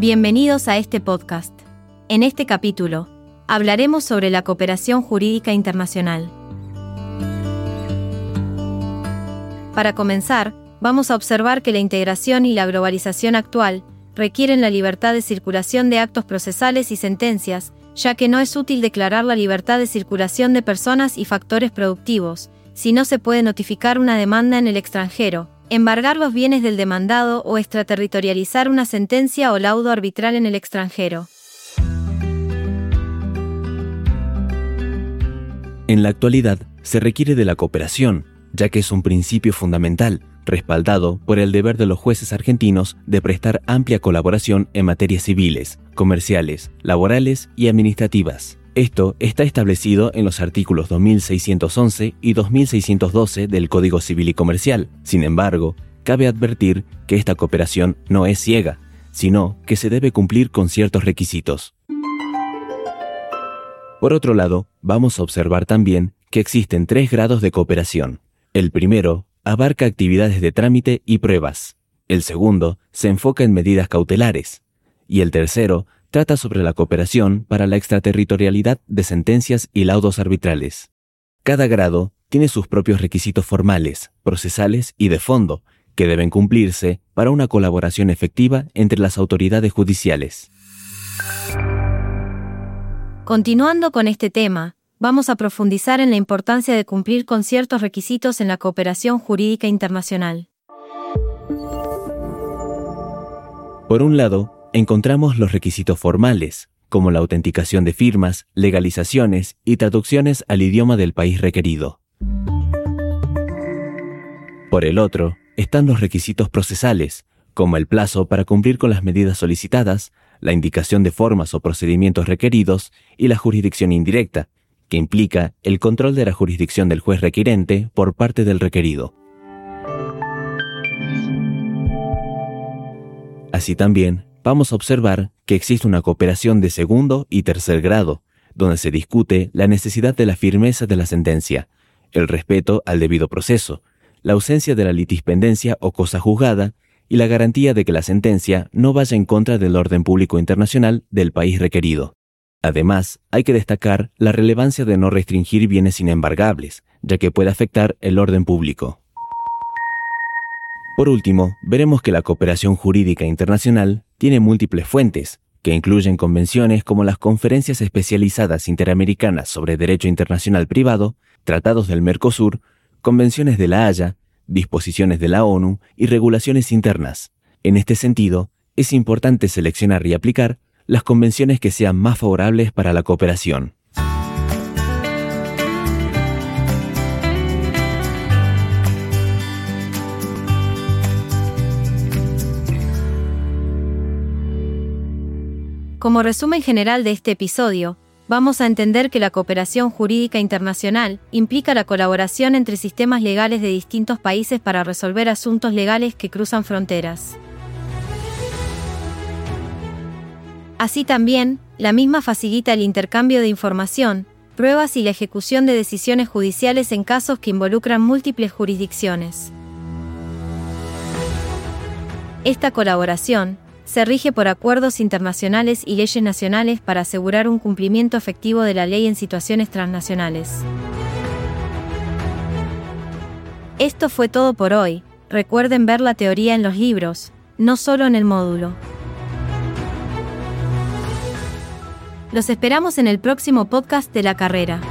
Bienvenidos a este podcast. En este capítulo, hablaremos sobre la cooperación jurídica internacional. Para comenzar, vamos a observar que la integración y la globalización actual requieren la libertad de circulación de actos procesales y sentencias, ya que no es útil declarar la libertad de circulación de personas y factores productivos, si no se puede notificar una demanda en el extranjero, embargar los bienes del demandado o extraterritorializar una sentencia o laudo arbitral en el extranjero. En la actualidad, se requiere de la cooperación, ya que es un principio fundamental, respaldado por el deber de los jueces argentinos de prestar amplia colaboración en materias civiles, comerciales, laborales y administrativas. Esto está establecido en los artículos 2611 y 2612 del Código Civil y Comercial. Sin embargo, cabe advertir que esta cooperación no es ciega, sino que se debe cumplir con ciertos requisitos. Por otro lado, vamos a observar también que existen tres grados de cooperación. El primero abarca actividades de trámite y pruebas. El segundo se enfoca en medidas cautelares. Y el tercero trata sobre la cooperación para la extraterritorialidad de sentencias y laudos arbitrales. Cada grado tiene sus propios requisitos formales, procesales y de fondo, que deben cumplirse para una colaboración efectiva entre las autoridades judiciales. Continuando con este tema, vamos a profundizar en la importancia de cumplir con ciertos requisitos en la cooperación jurídica internacional. Por un lado, encontramos los requisitos formales, como la autenticación de firmas, legalizaciones y traducciones al idioma del país requerido. Por el otro, están los requisitos procesales, como el plazo para cumplir con las medidas solicitadas, la indicación de formas o procedimientos requeridos y la jurisdicción indirecta, que implica el control de la jurisdicción del juez requirente por parte del requerido. Así también, vamos a observar que existe una cooperación de segundo y tercer grado, donde se discute la necesidad de la firmeza de la sentencia, el respeto al debido proceso, la ausencia de la litispendencia o cosa juzgada y la garantía de que la sentencia no vaya en contra del orden público internacional del país requerido. Además, hay que destacar la relevancia de no restringir bienes inembargables, ya que puede afectar el orden público. Por último, veremos que la cooperación jurídica internacional tiene múltiples fuentes, que incluyen convenciones como las conferencias especializadas interamericanas sobre derecho internacional privado, tratados del Mercosur, convenciones de la Haya, disposiciones de la ONU y regulaciones internas. En este sentido, es importante seleccionar y aplicar las convenciones que sean más favorables para la cooperación. Como resumen general de este episodio, vamos a entender que la cooperación jurídica internacional implica la colaboración entre sistemas legales de distintos países para resolver asuntos legales que cruzan fronteras. Así también, la misma facilita el intercambio de información, pruebas y la ejecución de decisiones judiciales en casos que involucran múltiples jurisdicciones. Esta colaboración se rige por acuerdos internacionales y leyes nacionales para asegurar un cumplimiento efectivo de la ley en situaciones transnacionales. Esto fue todo por hoy. Recuerden ver la teoría en los libros, no solo en el módulo. Los esperamos en el próximo podcast de la carrera.